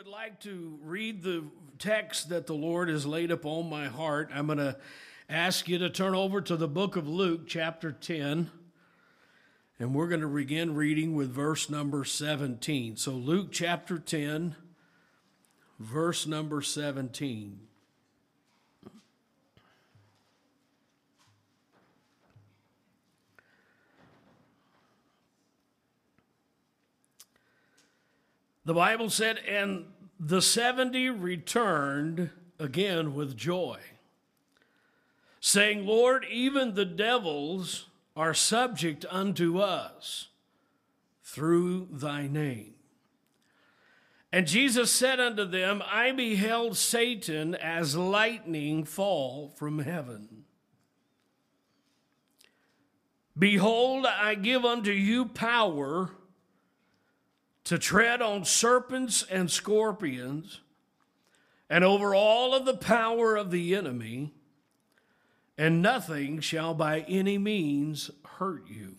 would like to read the text that the Lord has laid upon my heart, I'm going to ask you to turn over to the book of Luke, chapter 10, and we're going to begin reading with verse number 17. So, Luke chapter 10, verse number 17. The Bible said, and the 70 returned again with joy, saying, Lord, even the devils are subject unto us through thy name. And Jesus said unto them, I beheld Satan as lightning fall from heaven. Behold, I give unto you power to tread on serpents and scorpions and over all of the power of the enemy, and nothing shall by any means hurt you.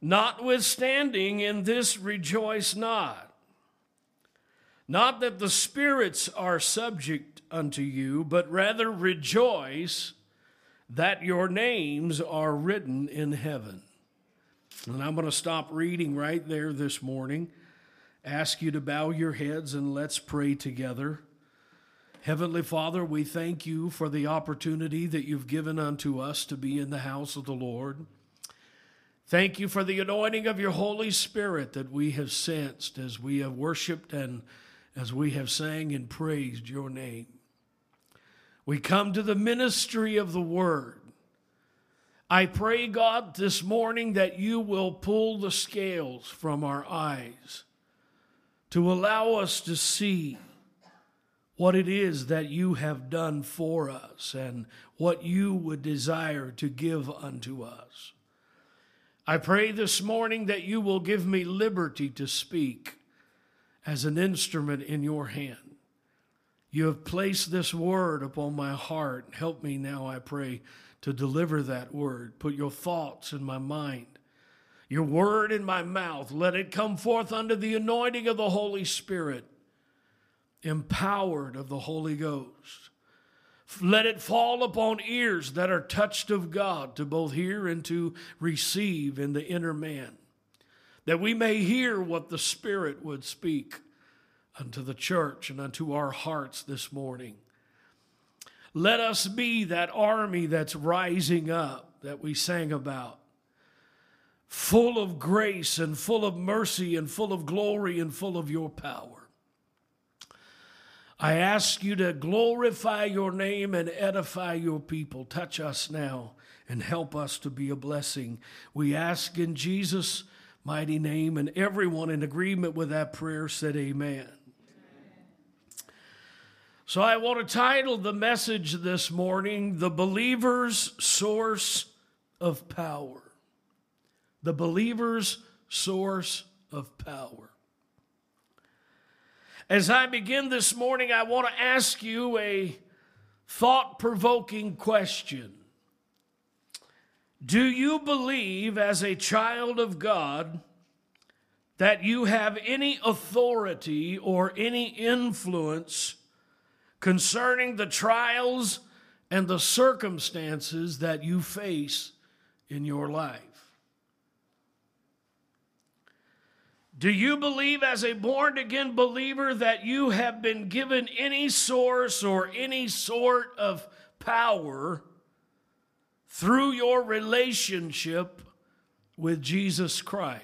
Notwithstanding, in this rejoice not. Not that the spirits are subject unto you, but rather rejoice that your names are written in heaven. And I'm going to stop reading right there this morning. Ask you to bow your heads and let's pray together. Heavenly Father, we thank you for the opportunity that you've given unto us to be in the house of the Lord. Thank you for the anointing of your Holy Spirit that we have sensed as we have worshiped and as we have sang and praised your name. We come to the ministry of the word. I pray, God, this morning that you will pull the scales from our eyes to allow us to see what it is that you have done for us and what you would desire to give unto us. I pray this morning that you will give me liberty to speak as an instrument in your hand. You have placed this word upon my heart. Help me now, I pray to deliver that word. Put your thoughts in my mind, your word in my mouth. Let it come forth under the anointing of the Holy Spirit, empowered of the Holy Ghost. Let it fall upon ears that are touched of God to both hear and to receive in the inner man, that we may hear what the Spirit would speak unto the church and unto our hearts this morning. Let us be that army that's rising up that we sang about, full of grace and full of mercy and full of glory and full of your power. I ask you to glorify your name and edify your people. Touch us now and help us to be a blessing. We ask in Jesus' mighty name, and everyone in agreement with that prayer said, Amen. So I want to title the message this morning, The Believer's Source of Power. The Believer's Source of Power. As I begin this morning, I want to ask you a thought provoking question. Do you believe, as a child of God, that you have any authority or any influence concerning the trials and the circumstances that you face in your life. Do you believe, as a born again believer, that you have been given any source or any sort of power through your relationship with Jesus Christ?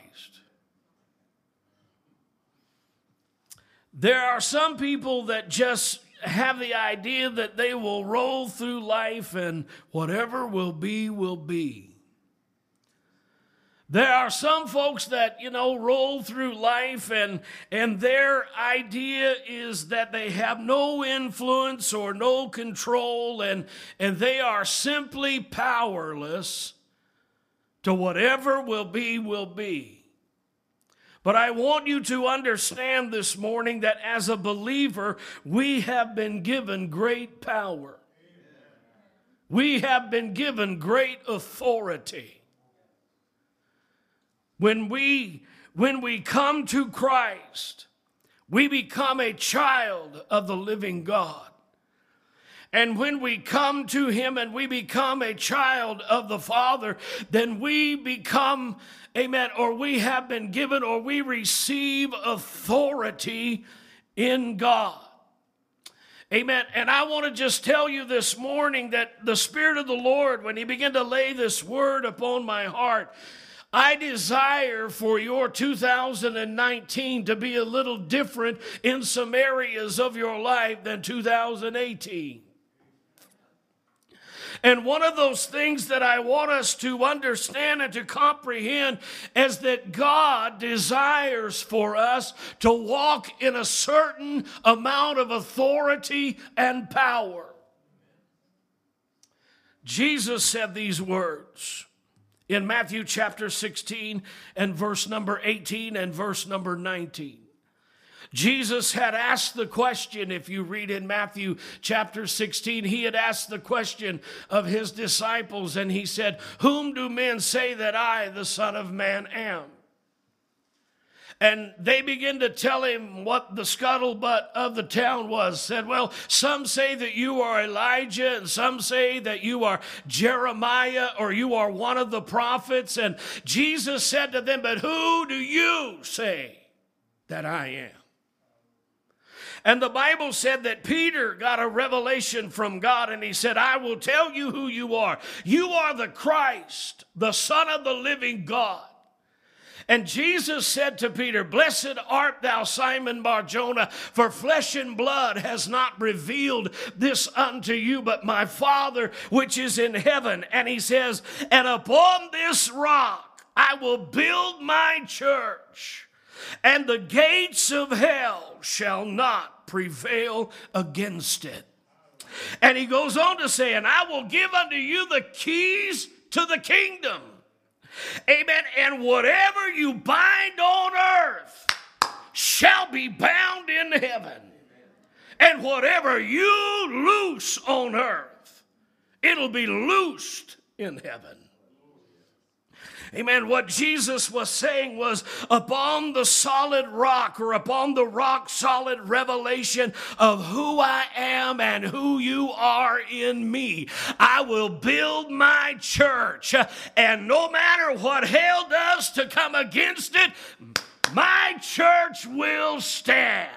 There are some people that just have the idea that they will roll through life and whatever will be, will be. There are some folks that, you know, roll through life and, and their idea is that they have no influence or no control and, and they are simply powerless to whatever will be, will be. But I want you to understand this morning that as a believer, we have been given great power. We have been given great authority. When we, when we come to Christ, We become a child of the living God. And when we come to Him and we become a child of the Father, then we become, amen, or we have been given or we receive authority in God. Amen. And I want to just tell you this morning that the Spirit of the Lord, when He began to lay this word upon my heart, I desire for your 2019 to be a little different in some areas of your life than 2018. And one of those things that I want us to understand and to comprehend is that God desires for us to walk in a certain amount of authority and power. Jesus said these words in Matthew chapter 16 and verse number 18 and verse number 19. Jesus had asked the question, if you read in Matthew chapter 16, he had asked the question of his disciples, and he said, Whom do men say that I, the Son of Man, am? And they begin to tell him what the scuttlebutt of the town was. Said, Well, some say that you are Elijah, and some say that you are Jeremiah, or you are one of the prophets. And Jesus said to them, But who do you say that I am? And the Bible said that Peter got a revelation from God and he said, I will tell you who you are. You are the Christ, the Son of the living God. And Jesus said to Peter, Blessed art thou, Simon Barjona, for flesh and blood has not revealed this unto you, but my Father which is in heaven. And he says, And upon this rock I will build my church, and the gates of hell shall not prevail against it. And he goes on to say, And I will give unto you the keys to the kingdom. Amen. And whatever you bind on earth shall be bound in heaven. And whatever you loose on earth, it'll be loosed in heaven. Amen. What Jesus was saying was upon the solid rock or upon the rock solid revelation of who I am and who you are in me, I will build my church. And no matter what hell does to come against it, my church will stand.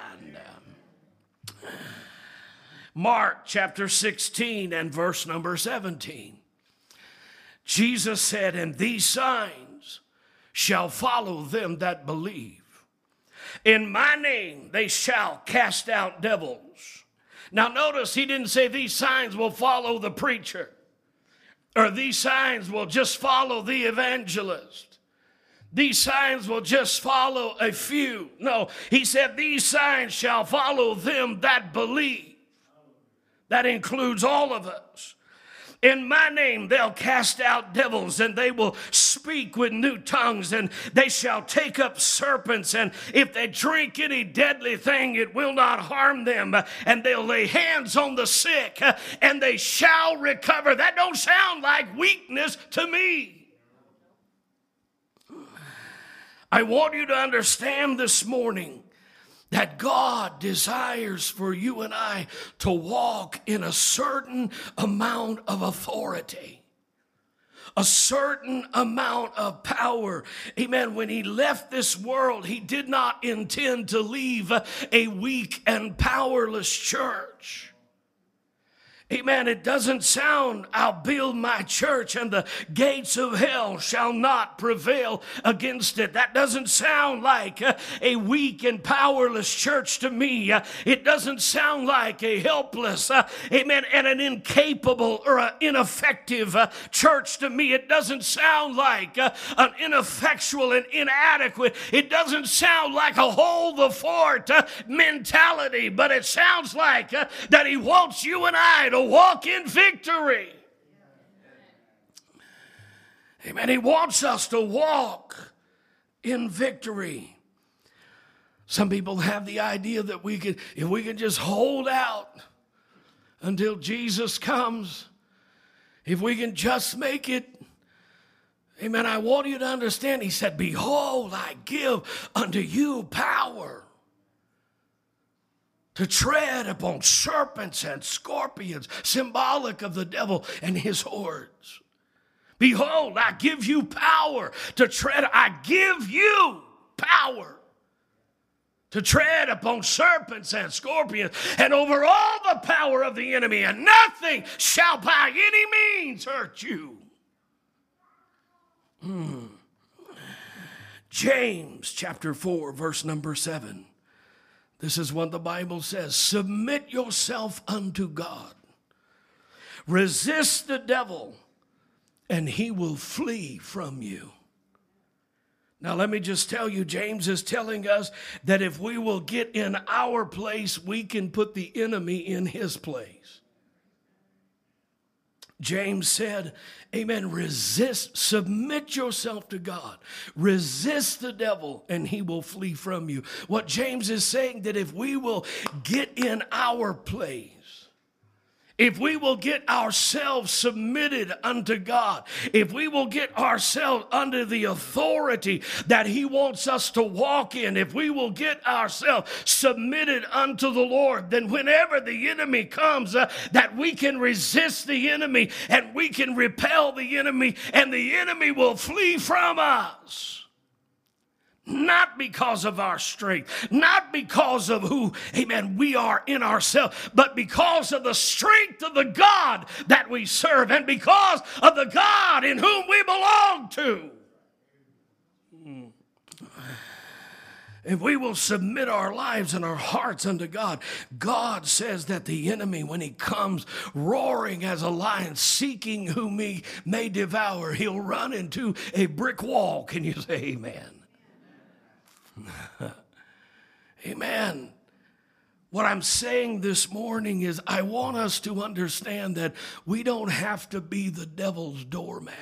Mark chapter 16 and verse number 17. Jesus said, And these signs shall follow them that believe. In my name they shall cast out devils. Now, notice he didn't say these signs will follow the preacher or these signs will just follow the evangelist. These signs will just follow a few. No, he said, These signs shall follow them that believe. That includes all of us. In my name they'll cast out devils and they will speak with new tongues and they shall take up serpents and if they drink any deadly thing it will not harm them and they'll lay hands on the sick and they shall recover. That don't sound like weakness to me. I want you to understand this morning that God desires for you and I to walk in a certain amount of authority, a certain amount of power. Amen. When he left this world, he did not intend to leave a weak and powerless church. Amen. It doesn't sound, I'll build my church and the gates of hell shall not prevail against it. That doesn't sound like a weak and powerless church to me. It doesn't sound like a helpless, uh, amen, and an incapable or an ineffective uh, church to me. It doesn't sound like uh, an ineffectual and inadequate. It doesn't sound like a hold the fort mentality, but it sounds like that He wants you and I to to walk in victory. Amen. He wants us to walk in victory. Some people have the idea that we can, if we can just hold out until Jesus comes, if we can just make it. Amen. I want you to understand. He said, Behold, I give unto you power to tread upon serpents and scorpions, symbolic of the devil and his hordes. Behold, I give you power to tread, I give you power to tread upon serpents and scorpions and over all the power of the enemy, and nothing shall by any means hurt you. Hmm. James chapter 4, verse number 7. This is what the Bible says Submit yourself unto God, resist the devil, and he will flee from you. Now, let me just tell you, James is telling us that if we will get in our place, we can put the enemy in his place. James said, Amen, resist, submit yourself to God, resist the devil, and he will flee from you. What James is saying that if we will get in our place, if we will get ourselves submitted unto God, if we will get ourselves under the authority that He wants us to walk in, if we will get ourselves submitted unto the Lord, then whenever the enemy comes, uh, that we can resist the enemy and we can repel the enemy, and the enemy will flee from us not because of our strength, not because of who, amen, we are in ourselves, but because of the strength of the God that we serve and because of the God in whom we belong to. Hmm. If we will submit our lives and our hearts unto God, God says that the enemy, when he comes roaring as a lion, seeking whom he may devour, he'll run into a brick wall. Can you say amen? Amen. What I'm saying this morning is, I want us to understand that we don't have to be the devil's doormat.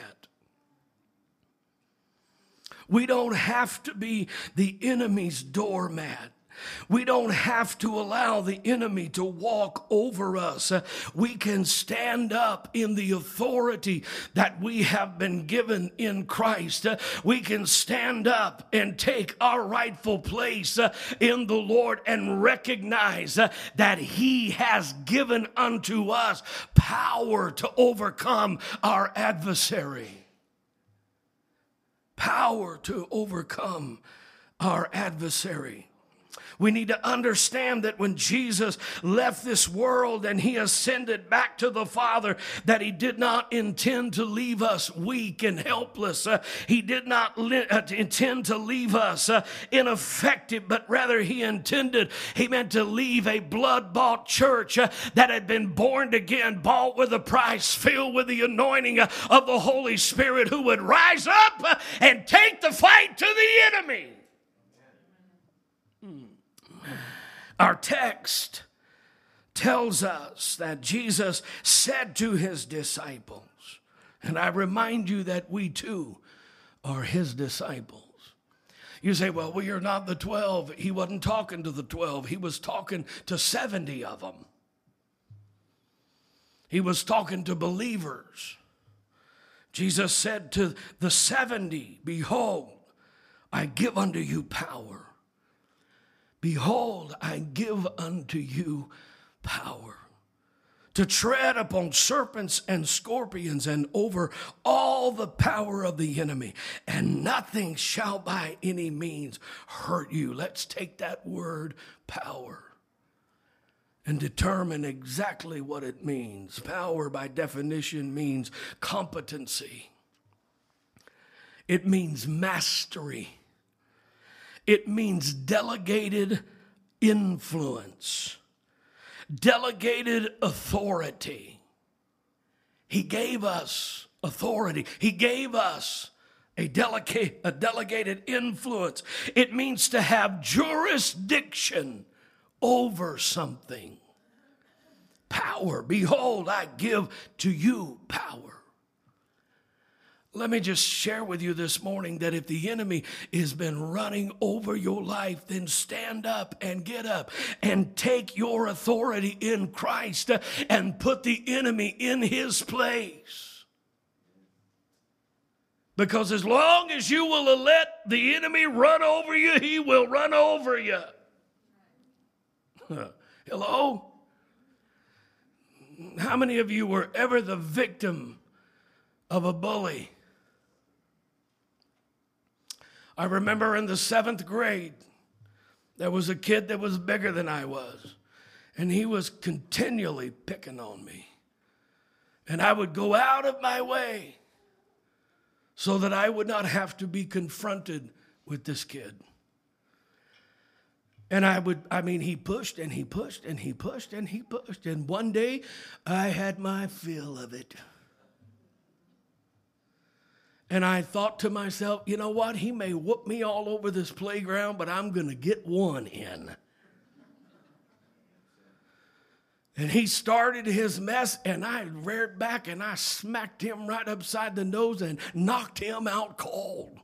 We don't have to be the enemy's doormat. We don't have to allow the enemy to walk over us. We can stand up in the authority that we have been given in Christ. We can stand up and take our rightful place in the Lord and recognize that He has given unto us power to overcome our adversary. Power to overcome our adversary. We need to understand that when Jesus left this world and he ascended back to the Father, that he did not intend to leave us weak and helpless. Uh, he did not li- uh, intend to leave us uh, ineffective, but rather he intended, he meant to leave a blood bought church uh, that had been born again, bought with a price, filled with the anointing uh, of the Holy Spirit, who would rise up uh, and take the fight to the enemy. Our text tells us that Jesus said to his disciples, and I remind you that we too are his disciples. You say, well, we are not the 12. He wasn't talking to the 12, he was talking to 70 of them. He was talking to believers. Jesus said to the 70, Behold, I give unto you power Behold, I give unto you power to tread upon serpents and scorpions and over all the power of the enemy, and nothing shall by any means hurt you. Let's take that word power and determine exactly what it means. Power, by definition, means competency, it means mastery it means delegated influence, delegated authority. He gave us authority. He gave us a, delicate, a delegated influence. It means to have jurisdiction over something. Power. Behold, I give to you power. Let me just share with you this morning that if the enemy has been running over your life, then stand up and get up and take your authority in Christ and put the enemy in his place. Because as long as you will let the enemy run over you, he will run over you. Hello? How many of you were ever the victim of a bully? I remember in the seventh grade, there was a kid that was bigger than I was, and he was continually picking on me. And I would go out of my way so that I would not have to be confronted with this kid. And I would, I mean, he pushed and he pushed and he pushed and he pushed. And one day I had my fill of it. And I thought to myself, you know what? He may whoop me all over this playground, but I'm going to get one in. And he started his mess, and I reared back and I smacked him right upside the nose and knocked him out cold.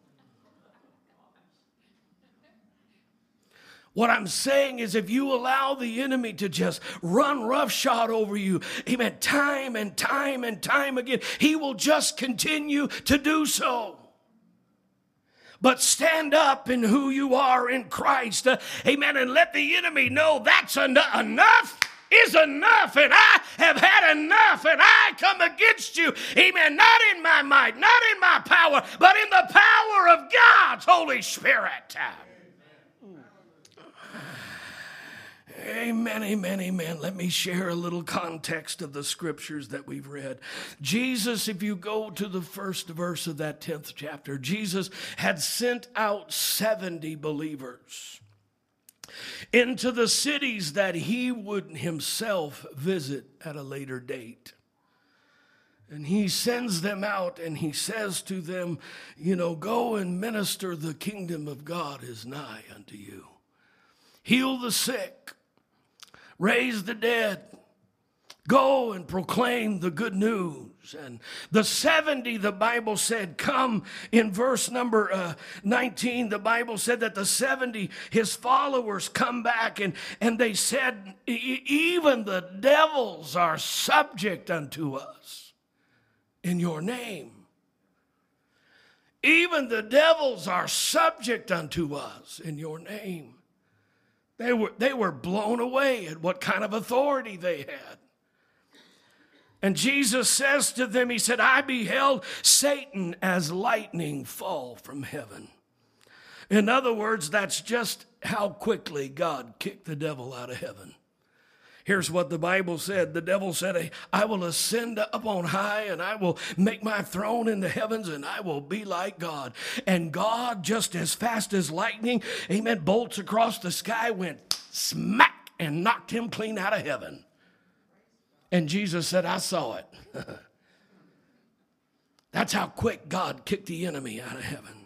What I'm saying is, if you allow the enemy to just run roughshod over you, amen, time and time and time again, he will just continue to do so. But stand up in who you are in Christ, uh, amen, and let the enemy know that's en- enough is enough, and I have had enough, and I come against you, amen, not in my might, not in my power, but in the power of God's Holy Spirit. Amen, amen, amen. Let me share a little context of the scriptures that we've read. Jesus, if you go to the first verse of that 10th chapter, Jesus had sent out 70 believers into the cities that he would himself visit at a later date. And he sends them out and he says to them, You know, go and minister, the kingdom of God is nigh unto you. Heal the sick raise the dead, go and proclaim the good news. And the 70, the Bible said, come in verse number uh, 19. The Bible said that the 70, his followers come back and, and they said, even the devils are subject unto us in your name. Even the devils are subject unto us in your name. They were, they were blown away at what kind of authority they had. And Jesus says to them, He said, I beheld Satan as lightning fall from heaven. In other words, that's just how quickly God kicked the devil out of heaven. Here's what the Bible said. The devil said, I will ascend up on high and I will make my throne in the heavens and I will be like God. And God, just as fast as lightning, amen, bolts across the sky, went smack and knocked him clean out of heaven. And Jesus said, I saw it. That's how quick God kicked the enemy out of heaven.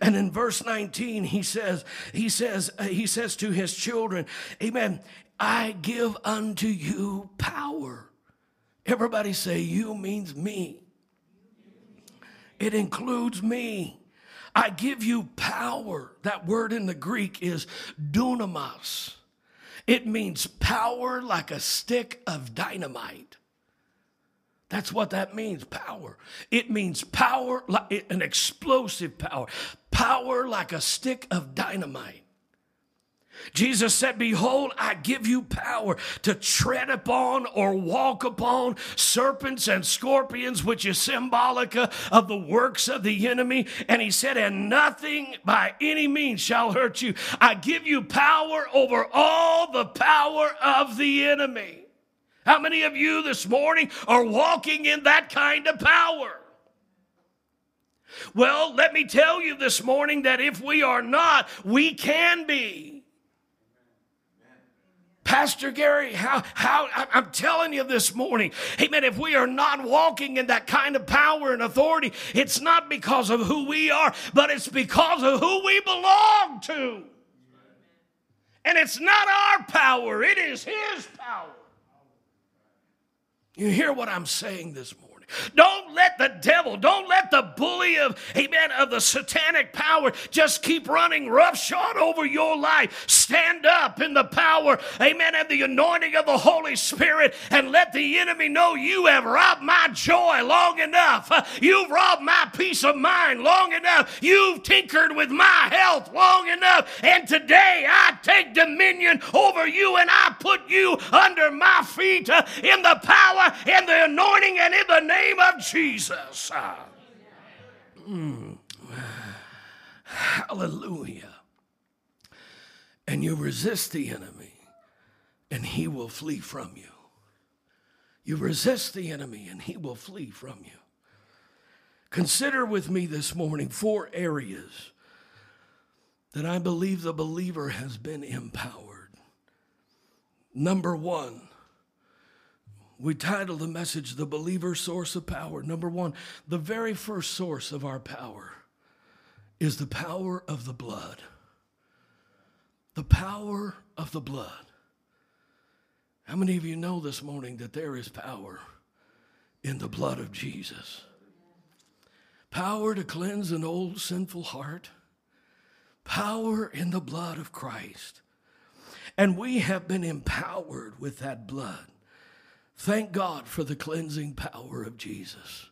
And in verse 19, he says, he says, he says to his children, Amen. I give unto you power. Everybody say, You means me. It includes me. I give you power. That word in the Greek is dunamis. It means power like a stick of dynamite. That's what that means power. It means power, like an explosive power, power like a stick of dynamite. Jesus said, Behold, I give you power to tread upon or walk upon serpents and scorpions, which is symbolic of the works of the enemy. And he said, And nothing by any means shall hurt you. I give you power over all the power of the enemy. How many of you this morning are walking in that kind of power? Well, let me tell you this morning that if we are not, we can be. Pastor Gary, how, how, I'm telling you this morning, amen, if we are not walking in that kind of power and authority, it's not because of who we are, but it's because of who we belong to. And it's not our power, it is His power. You hear what I'm saying this morning? Don't let the devil, don't let the bully of, amen, of the satanic power just keep running roughshod over your life. Stand up in the power, amen, and the anointing of the Holy Spirit and let the enemy know you have robbed my joy long enough. You've robbed my peace of mind long enough. You've tinkered with my health long enough. And today I take dominion over you and I put you under my feet in the power, in the anointing, and in the name of Jesus. Mm. Hallelujah. And you resist the enemy, and he will flee from you. You resist the enemy, and he will flee from you. Consider with me this morning four areas that I believe the believer has been empowered. Number one, we title the message The Believer Source of Power. Number one, the very first source of our power is the power of the blood. The power of the blood. How many of you know this morning that there is power in the blood of Jesus? Power to cleanse an old sinful heart, power in the blood of Christ. And we have been empowered with that blood. Thank God for the cleansing power of Jesus.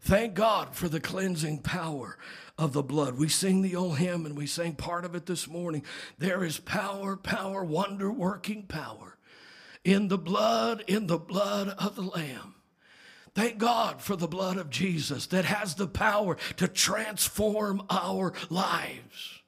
Thank God for the cleansing power of the blood. We sing the old hymn and we sang part of it this morning. There is power, power, wonder working power in the blood, in the blood of the Lamb. Thank God for the blood of Jesus that has the power to transform our lives.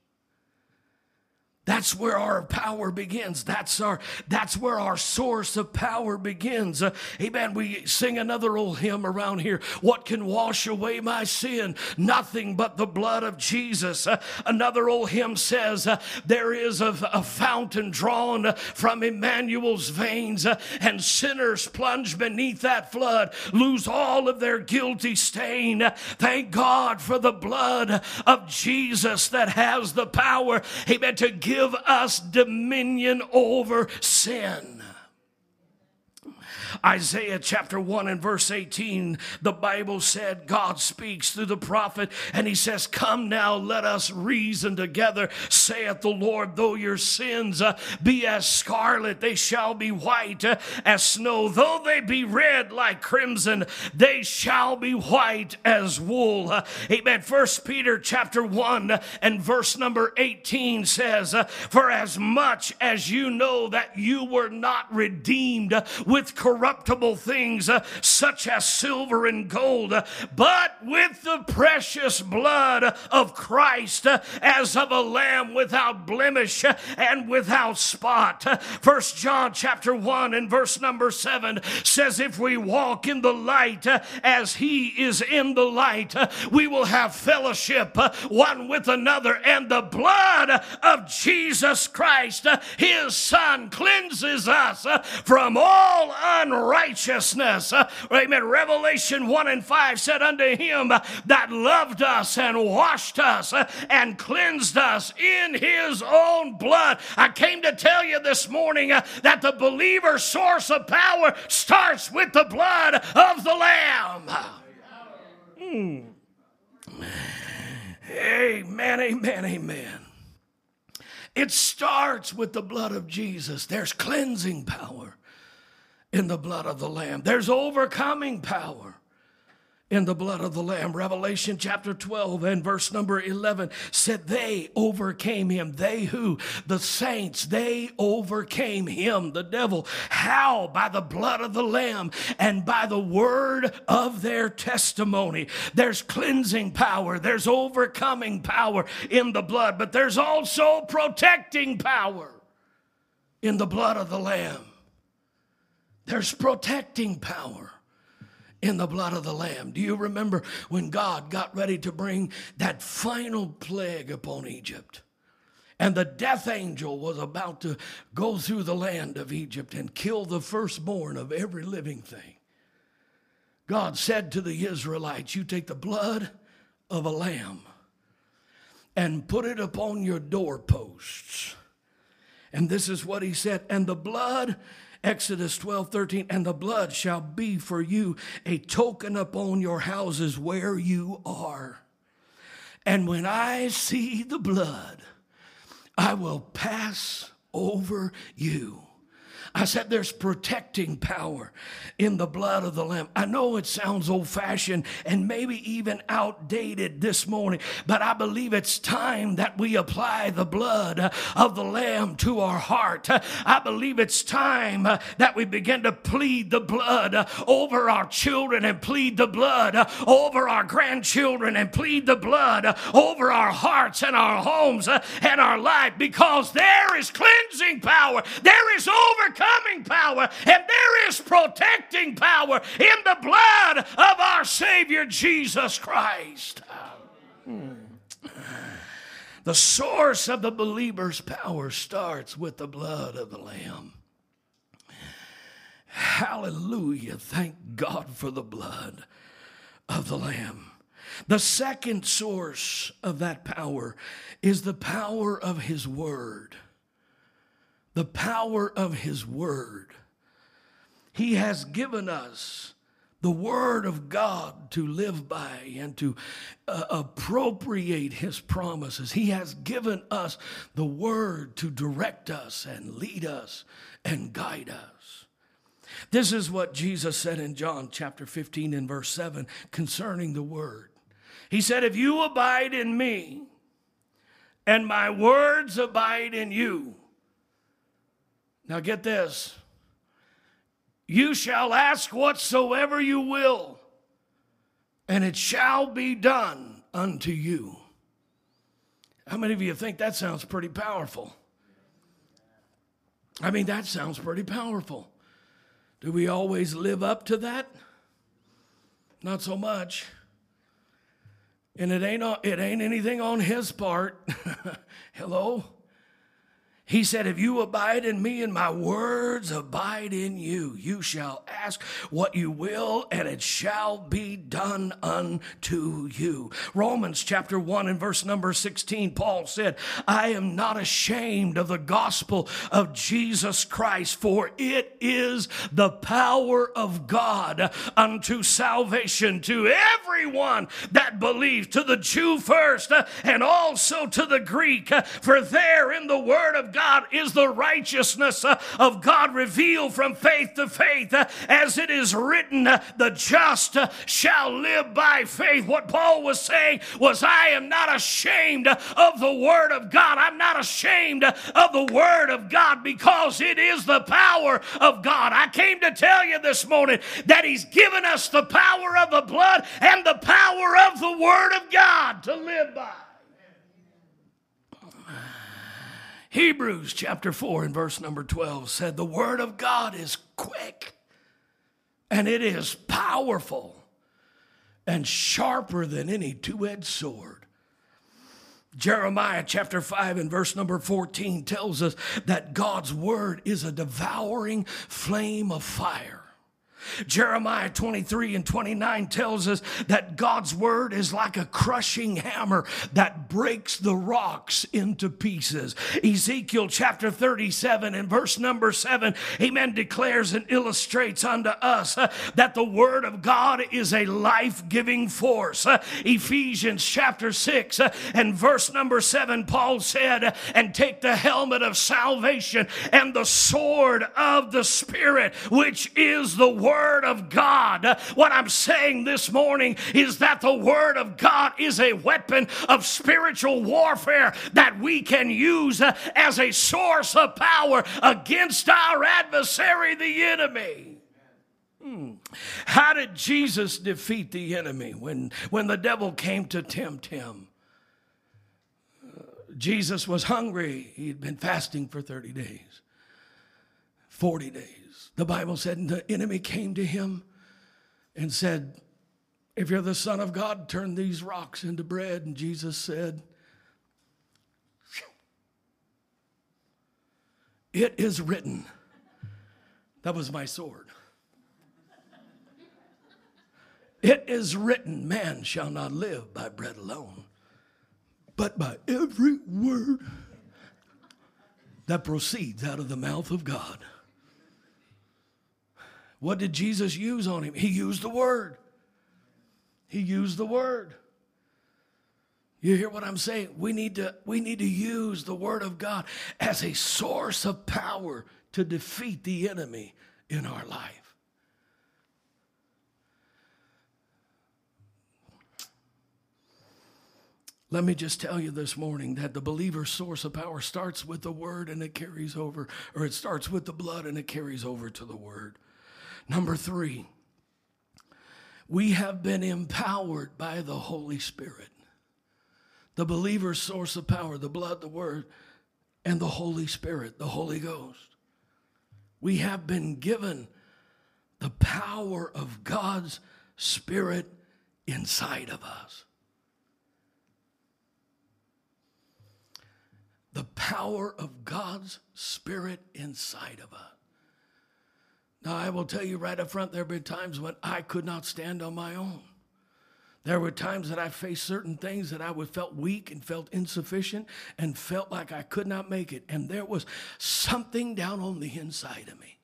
That's where our power begins. That's our that's where our source of power begins. Uh, amen. We sing another old hymn around here. What can wash away my sin? Nothing but the blood of Jesus. Uh, another old hymn says, uh, there is a, a, fountain drawn from Emmanuel's veins, uh, and sinners plunge beneath that flood, lose all of their guilty stain. Thank God for the blood of Jesus that has the power, amen, to give give us dominion over sin. Isaiah chapter 1 and verse 18, the Bible said, God speaks through the prophet, and he says, Come now, let us reason together, saith the Lord, though your sins uh, be as scarlet, they shall be white uh, as snow. Though they be red like crimson, they shall be white as wool. Uh, amen. First Peter chapter 1 and verse number 18 says, For as much as you know that you were not redeemed with corruption, corruptible things uh, such as silver and gold, uh, but with the precious blood of Christ uh, as of a lamb without blemish uh, and without spot. First John chapter 1 and verse number 7 says, If we walk in the light uh, as he is in the light, we will have fellowship one with another, and the blood of Jesus Christ, his Son, cleanses us from all unrighteousness righteousness. Uh, amen. Revelation 1 and 5 said unto him that loved us and washed us uh, and cleansed us in his own blood. I came to tell you this morning uh, that the believer's source of power starts with the blood of the Lamb. Mm. Amen, amen, amen. It starts with the blood of Jesus. There's cleansing power in the blood of the Lamb. There's overcoming power in the blood of the Lamb. Revelation chapter 12 and verse number 11 said, They overcame him. They who? The saints, they overcame him, the devil. How? By the blood of the Lamb and by the word of their testimony. There's cleansing power, there's overcoming power in the blood, but there's also protecting power in the blood of the Lamb. There's protecting power in the blood of the Lamb. Do you remember when God got ready to bring that final plague upon Egypt? And the death angel was about to go through the land of Egypt and kill the firstborn of every living thing. God said to the Israelites, You take the blood of a lamb and put it upon your doorposts And this is what he said, and the blood Exodus 12, 13, and the blood shall be for you a token upon your houses where you are. And when I see the blood, I will pass over you. I said there's protecting power in the blood of the Lamb. I know it sounds old fashioned and maybe even outdated this morning, but I believe it's time that we apply the blood of the Lamb to our heart. I believe it's time that we begin to plead the blood over our children and plead the blood over our grandchildren and plead the blood over our hearts and our homes and our life because there is cleansing power, there is overcoming overcoming power and there is protecting power in the blood of our Savior Jesus Christ. Hmm. The source of the believer's power starts with the blood of the Lamb. Hallelujah. Thank God for the blood of the Lamb. The second source of that power is the power of His Word the power of His Word. He has given us the Word of God to live by and to uh, appropriate His promises. He has given us the Word to direct us and lead us and guide us. This is what Jesus said in John chapter 15 and verse 7 concerning the Word. He said, If you abide in me and my words abide in you, now get this. You shall ask whatsoever you will, and it shall be done unto you. How many of you think that sounds pretty powerful? I mean, that sounds pretty powerful. Do we always live up to that? Not so much. And it ain't, it ain't anything on his part. Hello? He said, If you abide in me and my words abide in you, you shall ask what you will, and it shall be done unto you. Romans chapter 1 and verse number 16, Paul said, I am not ashamed of the gospel of Jesus Christ, for it is the power of God unto salvation to everyone that believes, to the Jew first, and also to the Greek. For there in the word of God is the righteousness uh, of God revealed from faith to faith, uh, as it is written, uh, the just shall live by faith. What Paul was saying was, I am not ashamed of the Word of God. I'm not ashamed of the Word of God because it is the power of God. I came to tell you this morning that He's given us the power of the blood and the power of the Word of God to live by. Hebrews chapter 4 and verse number 12 said, The word of God is quick and it is powerful and sharper than any two edged sword. Jeremiah chapter 5 and verse number 14 tells us that God's word is a devouring flame of fire Jeremiah 23 and 29 tells us that God's word is like a crushing hammer that breaks the rocks into pieces. Ezekiel chapter 37 and verse number 7, amen, declares and illustrates unto us uh, that the word of God is a life giving force. Uh, Ephesians chapter 6 uh, and verse number 7, Paul said, and take the helmet of salvation and the sword of the Spirit, which is the word Word of God. What I'm saying this morning is that the Word of God is a weapon of spiritual warfare that we can use as a source of power against our adversary, the enemy. Hmm. How did Jesus defeat the enemy when, when the devil came to tempt him? Uh, Jesus was hungry. He'd been fasting for 30 days, 40 days. The Bible said, the enemy came to him and said, If you're the Son of God, turn these rocks into bread. And Jesus said, It is written. That was my sword. It is written, man shall not live by bread alone, but by every word that proceeds out of the mouth of God. What did Jesus use on him? He used the word. He used the word. You hear what I'm saying? We need to we need to use the word of God as a source of power to defeat the enemy in our life. Let me just tell you this morning that the believer's source of power starts with the word and it carries over, or it starts with the blood and it carries over to the word. Number three, we have been empowered by the Holy Spirit the believer's source of power, the blood, the word, and the Holy Spirit, the Holy Ghost. We have been given the power of God's Spirit inside of us. The power of God's Spirit inside of us. Now, I will tell you right up front, there have been times when I could not stand on my own. There were times that I faced certain things that I would felt weak and felt insufficient and felt like I could not make it. And there was something down on the inside of me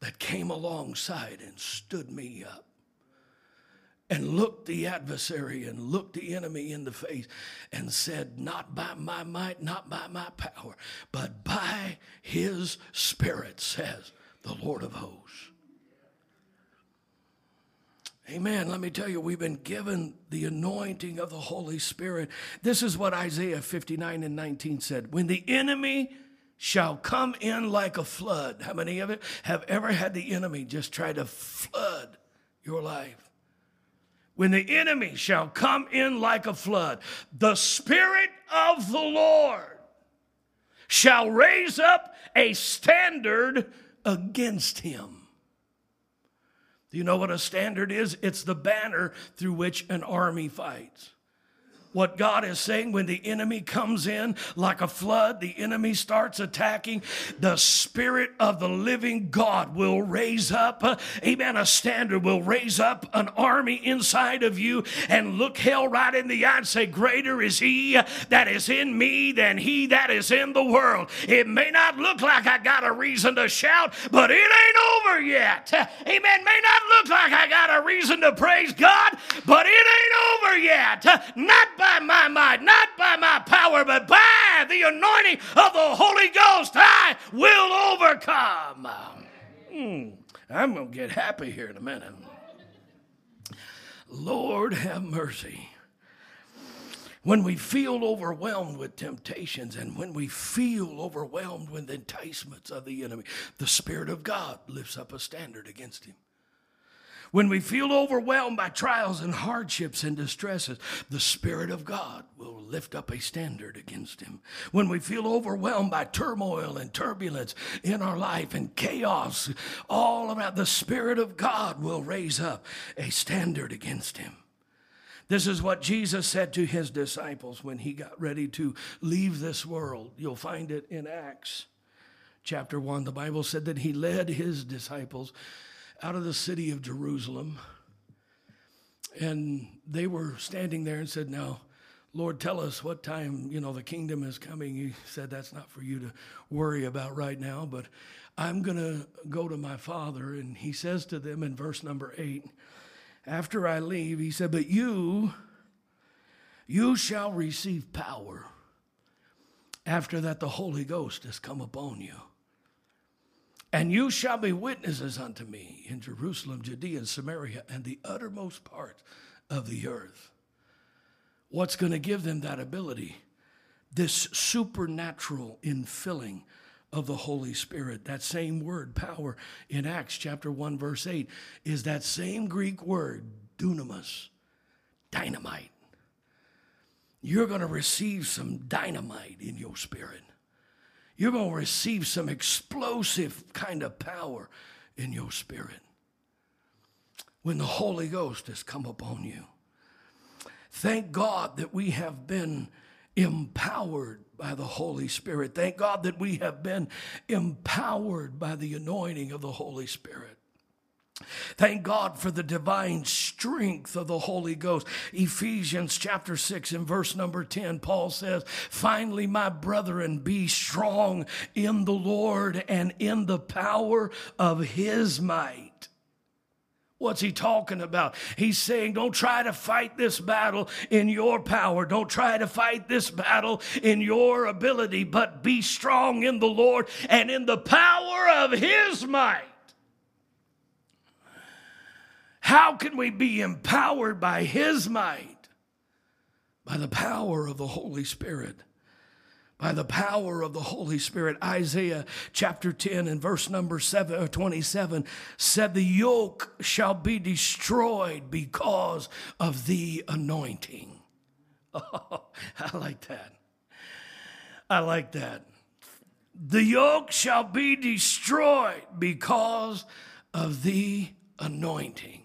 that came alongside and stood me up and looked the adversary and looked the enemy in the face and said, Not by my might, not by my power, but by his spirit, says the Lord of hosts. Amen. Let me tell you, we've been given the anointing of the Holy Spirit. This is what Isaiah 59 and 19 said. When the enemy shall come in like a flood. How many of it have ever had the enemy just try to flood your life? When the enemy shall come in like a flood, the Spirit of the Lord shall raise up a standard against him. Do you know what a standard is? It's the banner through which an army fights what God is saying when the enemy comes in like a flood, the enemy starts attacking, the Spirit of the living God will raise up, uh, amen, a standard, will raise up an army inside of you and look hell right in the eye and say, Greater is he that is in me than he that is in the world. It may not look like I got a reason to shout, but it ain't over yet. Amen. May not look like I got a reason to praise God, but it ain't over yet. Not by by my might, not by my power, but by the anointing of the Holy Ghost, I will overcome. Hmm, I'm going to get happy here in a minute. Lord, have mercy. When we feel overwhelmed with temptations and when we feel overwhelmed with enticements of the enemy, the Spirit of God lifts up a standard against him. When we feel overwhelmed by trials and hardships and distresses, the Spirit of God will lift up a standard against him. When we feel overwhelmed by turmoil and turbulence in our life and chaos all around, the Spirit of God will raise up a standard against him. This is what Jesus said to his disciples when he got ready to leave this world. You'll find it in Acts chapter 1. The Bible said that he led his disciples out of the city of Jerusalem. And they were standing there and said, Now, Lord, tell us what time, you know, the kingdom is coming. He said, That's not for you to worry about right now, but I'm going to go to my father. And he says to them in verse number eight, After I leave, he said, But you, you shall receive power. After that, the Holy Ghost has come upon you. And you shall be witnesses unto me in Jerusalem, Judea, and Samaria, and the uttermost part of the earth. What's going to give them that ability? This supernatural infilling of the Holy Spirit. That same word, power, in Acts chapter 1, verse 8, is that same Greek word, dunamis, dynamite. You're going to receive some dynamite in your spirit you're going to receive some explosive kind of power in your spirit when the Holy Ghost has come upon you. Thank God that we have been empowered by the Holy Spirit. Thank God that we have been empowered by the anointing of the Holy Spirit. Thank God for the divine strength of the Holy Ghost. Ephesians chapter 6 and verse number 10, Paul says, Finally, my brethren, be strong in the Lord and in the power of his might. What's he talking about? He's saying, don't try to fight this battle in your power. Don't try to fight this battle in your ability, but be strong in the Lord and in the power of his might. How can we be empowered by His might? By the power of the Holy Spirit. By the power of the Holy Spirit. Isaiah chapter 10 and verse number seven, uh, 27 said, The yoke shall be destroyed because of the anointing. Oh, I like that. I like that. The yoke shall be destroyed because of the anointing.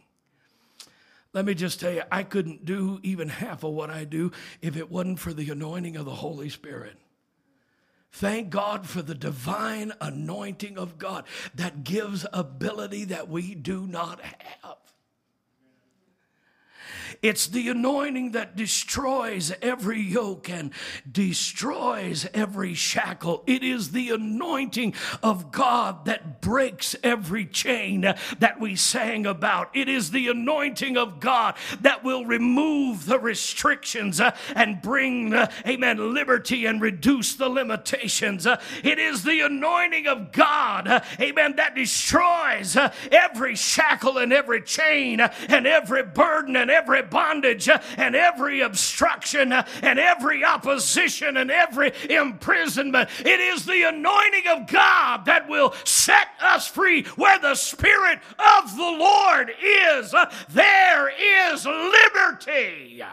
Let me just tell you, I couldn't do even half of what I do if it wasn't for the anointing of the Holy Spirit. Thank God for the divine anointing of God that gives ability that we do not have. It's the anointing that destroys every yoke and destroys every shackle. It is the anointing of God that breaks every chain that we sang about. It is the anointing of God that will remove the restrictions and bring, amen, liberty and reduce the limitations. It is the anointing of God, amen, that destroys every shackle and every chain and every burden and every bondage uh, and every obstruction and every opposition and every imprisonment. It is the anointing of God that will set us free. Where the Spirit of the Lord is, there is liberty.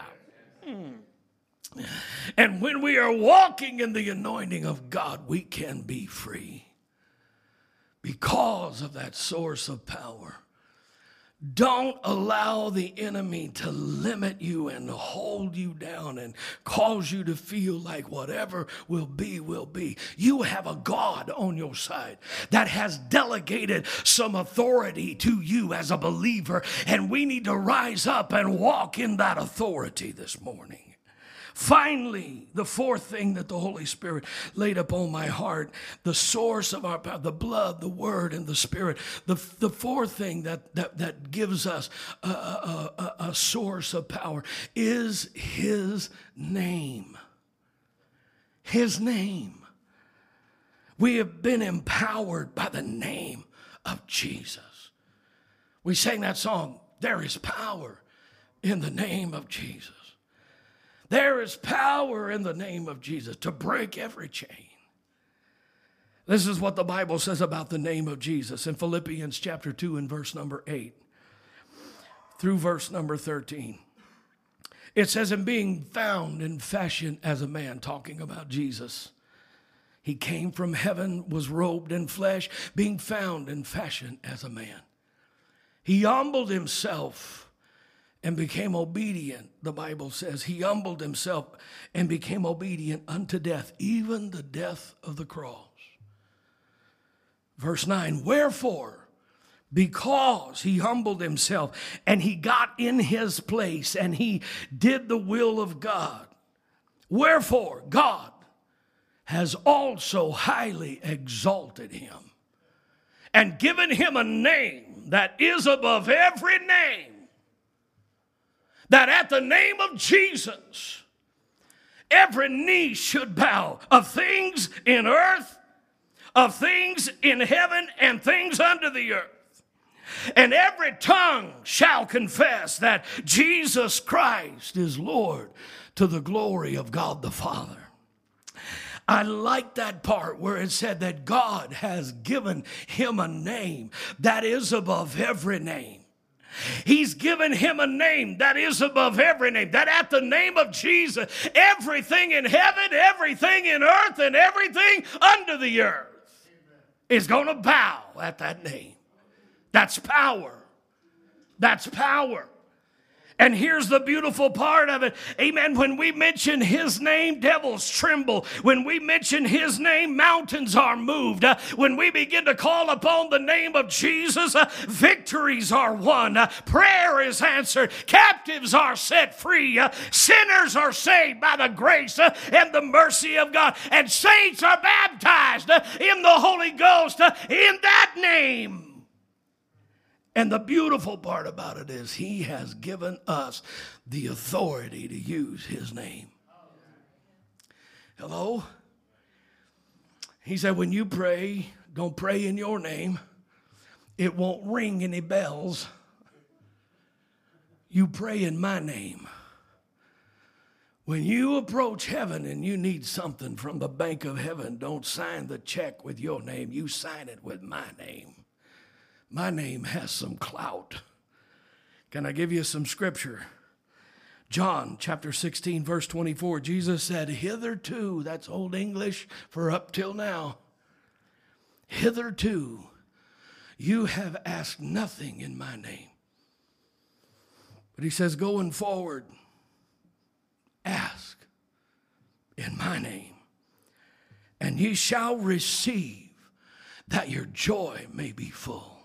And when we are walking in the anointing of God, we can be free because of that source of power. Don't allow the enemy to limit you and hold you down and cause you to feel like whatever will be, will be. You have a God on your side that has delegated some authority to you as a believer, and we need to rise up and walk in that authority this morning. Finally, the fourth thing that the Holy Spirit laid upon my heart, the source of our power, the blood, the word, and the spirit. The, the fourth thing that, that, that gives us a, a, a, a source of power is His name. His name. We have been empowered by the name of Jesus. We sang that song, There is power in the name of Jesus. There is power in the name of Jesus to break every chain. This is what the Bible says about the name of Jesus in Philippians chapter 2 and verse number 8 through verse number 13. It says, in being found in fashion as a man, talking about Jesus. He came from heaven, was robed in flesh, being found in fashion as a man. He humbled himself and became obedient, the Bible says. He humbled himself and became obedient unto death, even the death of the cross. Verse 9, wherefore, because he humbled himself and he got in his place and he did the will of God, wherefore God has also highly exalted him and given him a name that is above every name that at the name of Jesus, every knee should bow of things in earth, of things in heaven, and things under the earth. And every tongue shall confess that Jesus Christ is Lord to the glory of God the Father. I like that part where it said that God has given him a name that is above every name. He's given him a name that is above every name. That at the name of Jesus, everything in heaven, everything in earth, and everything under the earth is going to bow at that name. That's power. That's power. And here's the beautiful part of it. Amen. When we mention his name, devils tremble. When we mention his name, mountains are moved. Uh, when we begin to call upon the name of Jesus, uh, victories are won. Uh, prayer is answered. Captives are set free. Sinners are saved by the grace and the mercy of God. And saints are baptized in the Holy Ghost in that name. And the beautiful part about it is, He has given us the authority to use His name. Hello? He said, when you pray, don't pray in your name, it won't ring any bells. You pray in my name. When you approach heaven and you need something from the bank of heaven, don't sign the check with your name. You sign it with my name my name has some clout. Can I give you some scripture? John chapter 16, verse 24, Jesus said, Hitherto, that's Old English for up till now, hitherto, you have asked nothing in my name. But he says, going forward, ask in my name, and ye shall receive that your joy may be full.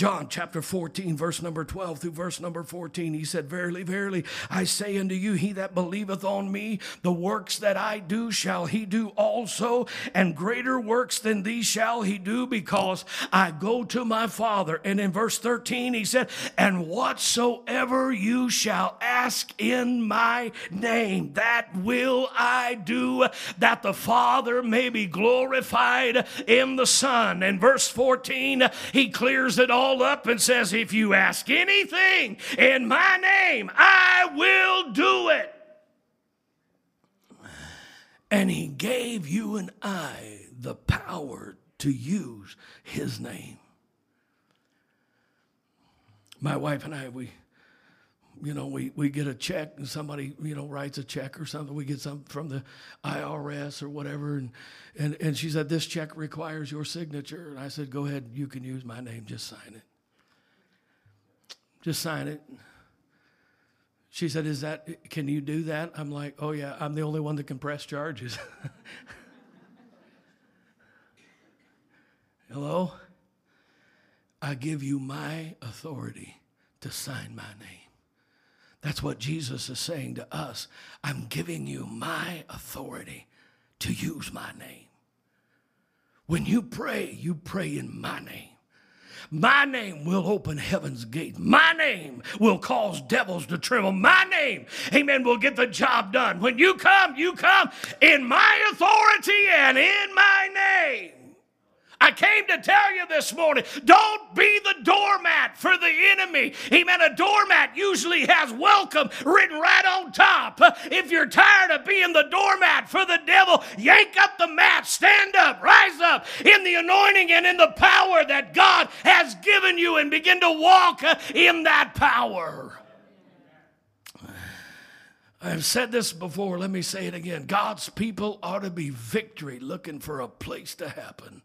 John chapter 14, verse number 12 through verse number 14, he said, Verily, verily, I say unto you, he that believeth on me, the works that I do shall he do also, and greater works than these shall he do, because I go to my Father. And in verse 13, he said, And whatsoever you shall ask in my name, that will I do, that the Father may be glorified in the Son. And verse 14, he clears it all all up and says, If you ask anything in my name, I will do it. And he gave you and I the power to use his name. My wife and I, we you know, we, we get a check and somebody, you know, writes a check or something. We get something from the IRS or whatever. And, and, and she said, This check requires your signature. And I said, Go ahead, you can use my name, just sign it. Just sign it. She said, Is that, can you do that? I'm like, Oh, yeah, I'm the only one that can press charges. Hello? I give you my authority to sign my name. That's what Jesus is saying to us. I'm giving you my authority to use my name. When you pray, you pray in my name. My name will open heaven's gate. My name will cause devils to tremble. My name, amen, will get the job done. When you come, you come in my authority and in my name. I came to tell you this morning don't be the doormat for the enemy. Amen. A doormat usually has welcome written right on top. If you're tired of being the doormat for the devil, yank up the mat, stand up, rise up in the anointing and in the power that God has given you and begin to walk in that power. I've said this before, let me say it again. God's people ought to be victory looking for a place to happen.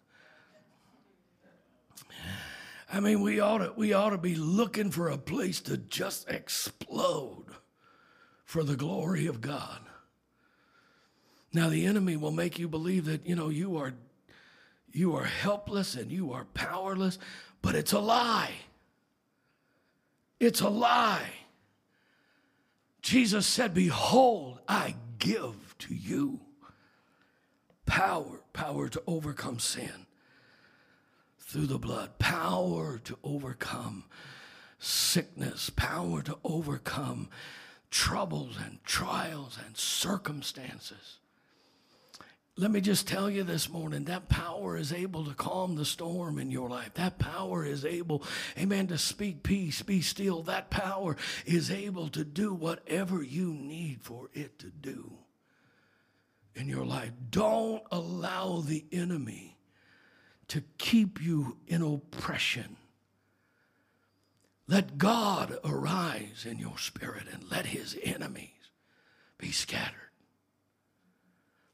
I mean, we ought to, we ought to be looking for a place to just explode for the glory of God. Now, the enemy will make you believe that, you know, you are, you are helpless and you are powerless, but it's a lie. It's a lie. Jesus said, Behold, I give to you power, power to overcome sin through the blood, power to overcome sickness, power to overcome troubles and trials and circumstances. Let me just tell you this morning that power is able to calm the storm in your life. That power is able, amen, to speak peace, be still. That power is able to do whatever you need for it to do in your life. Don't allow the enemy to keep you in oppression. Let God arise in your spirit and let his enemies be scattered.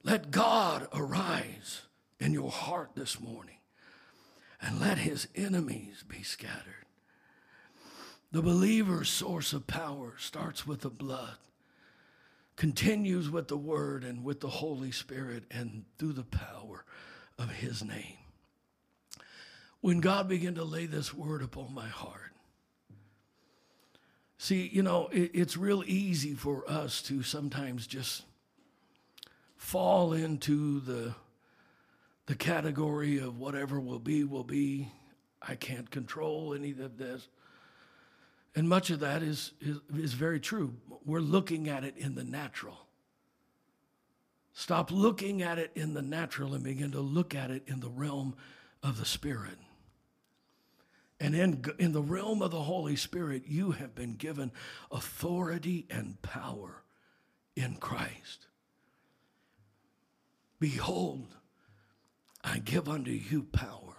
Let God arise in your heart this morning and let his enemies be scattered. The believer's source of power starts with the blood, continues with the Word and with the Holy Spirit and through the power of His name. When God began to lay this word upon my heart, see, you know, it, it's real easy for us to sometimes just fall into the the category of whatever will be will be i can't control any of this and much of that is, is, is very true. We're looking at it in the natural. Stop looking at it in the natural and begin to look at it in the realm of the Spirit. And in, in the realm of the Holy Spirit, you have been given authority and power in Christ. Behold, I give unto you power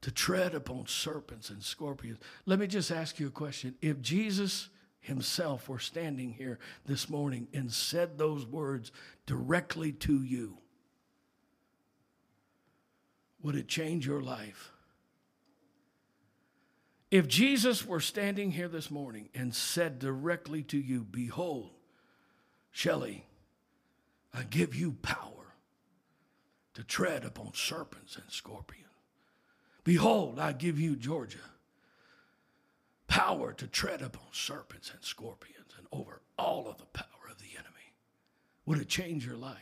to tread upon serpents and scorpions. Let me just ask you a question. If Jesus himself were standing here this morning and said those words directly to you, would it change your life? If Jesus were standing here this morning and said directly to you, Behold, Shelley, I give you power to tread upon serpents and scorpions. Behold, I give you, Georgia, power to tread upon serpents and scorpions and over all of the power of the enemy. Would it change your life?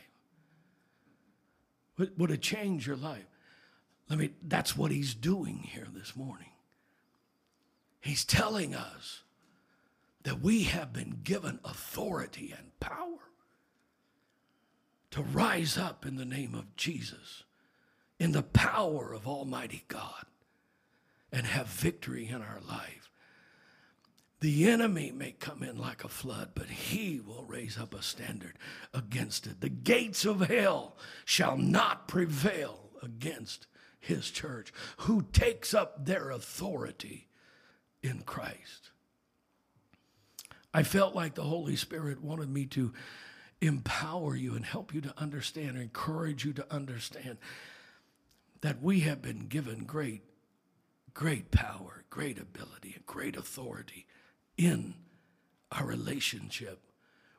Would, it change your life? Let me, that's what he's doing here this morning. He's telling us that we have been given authority and power to rise up in the name of Jesus in the power of Almighty God and have victory in our life. The enemy may come in like a flood, but he will raise up a standard against it. The gates of hell shall not prevail against his church, who takes up their authority in Christ. I felt like the Holy Spirit wanted me to empower you and help you to understand, encourage you to understand that we have been given great, great power, great ability, and great authority in our relationship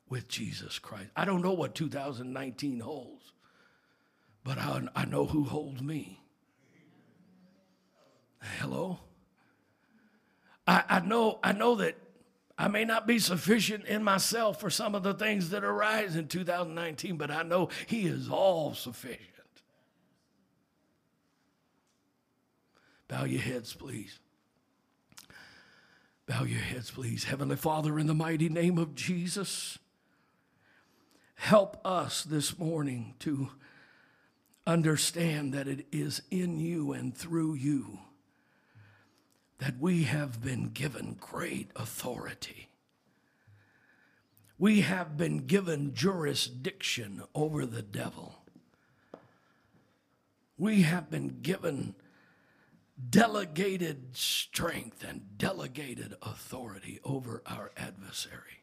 with Jesus Christ. I don't know what 2019 holds, but I, I know who holds me. Hello? I, I know I know that I may not be sufficient in myself for some of the things that arise in 2019, but I know He is all sufficient. Bow your heads, please. Bow your heads, please. Heavenly Father, in the mighty name of Jesus, help us this morning to understand that it is in you and through you that we have been given great authority. We have been given jurisdiction over the devil. We have been given delegated strength and delegated authority over our adversary.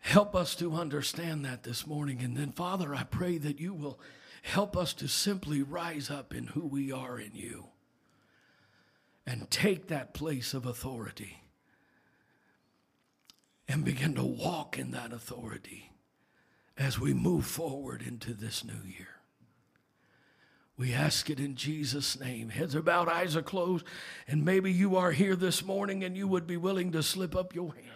Help us to understand that this morning. And then, Father, I pray that you will help us to simply rise up in who we are in you and take that place of authority and begin to walk in that authority as we move forward into this new year. We ask it in Jesus' name. Heads are bowed, eyes are closed, and maybe you are here this morning and you would be willing to slip up your hand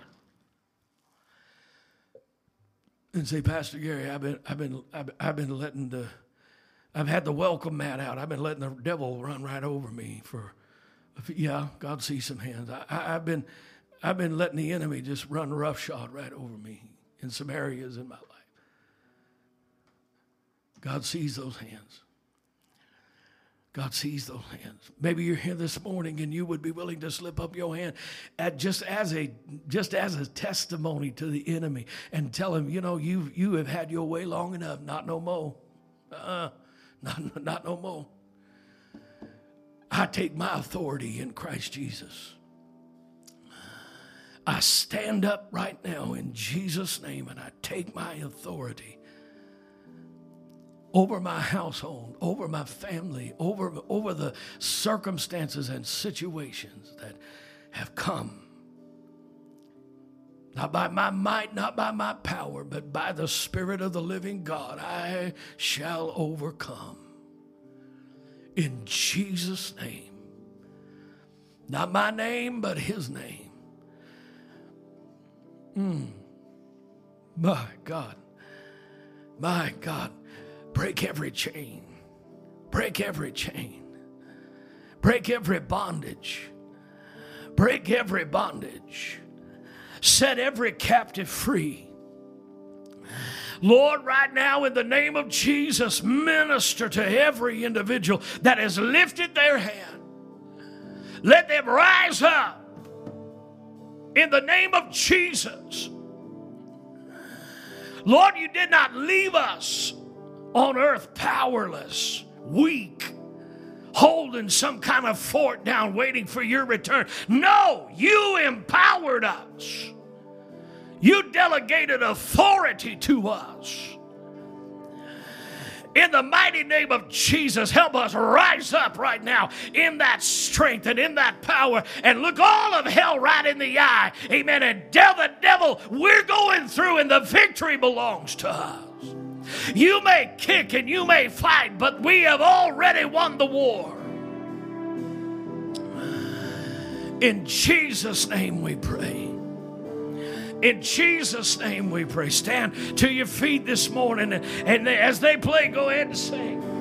and say, Pastor Gary, I've been, I've been, I've, I've been letting the, I've had the welcome mat out. I've been letting the devil run right over me for, yeah, God sees some hands. I, I, I've been, I've been letting the enemy just run roughshod right over me in some areas in my life. God sees those hands. God sees those hands. Maybe you're here this morning and you would be willing to slip up your hand at just as a just as a testimony to the enemy and tell him, you know, you you have had your way long enough, not no more. Uh-uh. Not, not no more. I take my authority in Christ Jesus. I stand up right now in Jesus' name and I take my authority over my household, over my family, over, over the circumstances and situations that have come. Not by my might, not by my power, but by the Spirit of the living God, I shall overcome. In Jesus' name. Not my name, but His name. Mm. My God. My God. Break every chain. Break every chain. Break every bondage. Break every bondage. Set every captive free. Lord, right now, in the name of Jesus, minister to every individual that has lifted their hand. Let them rise up in the name of Jesus. Lord, you did not leave us on earth powerless, weak, holding some kind of fort down, waiting for your return. No, you empowered us. You delegated authority to us. In the mighty name of Jesus, help us rise up right now in that strength and in that power and look all of hell right in the eye. Amen. And the devil we're going through and the victory belongs to us. You may kick and you may fight, but we have already won the war. In Jesus' name we pray. In Jesus' name we pray. Stand to your feet this morning, and, and as they play, go ahead and sing.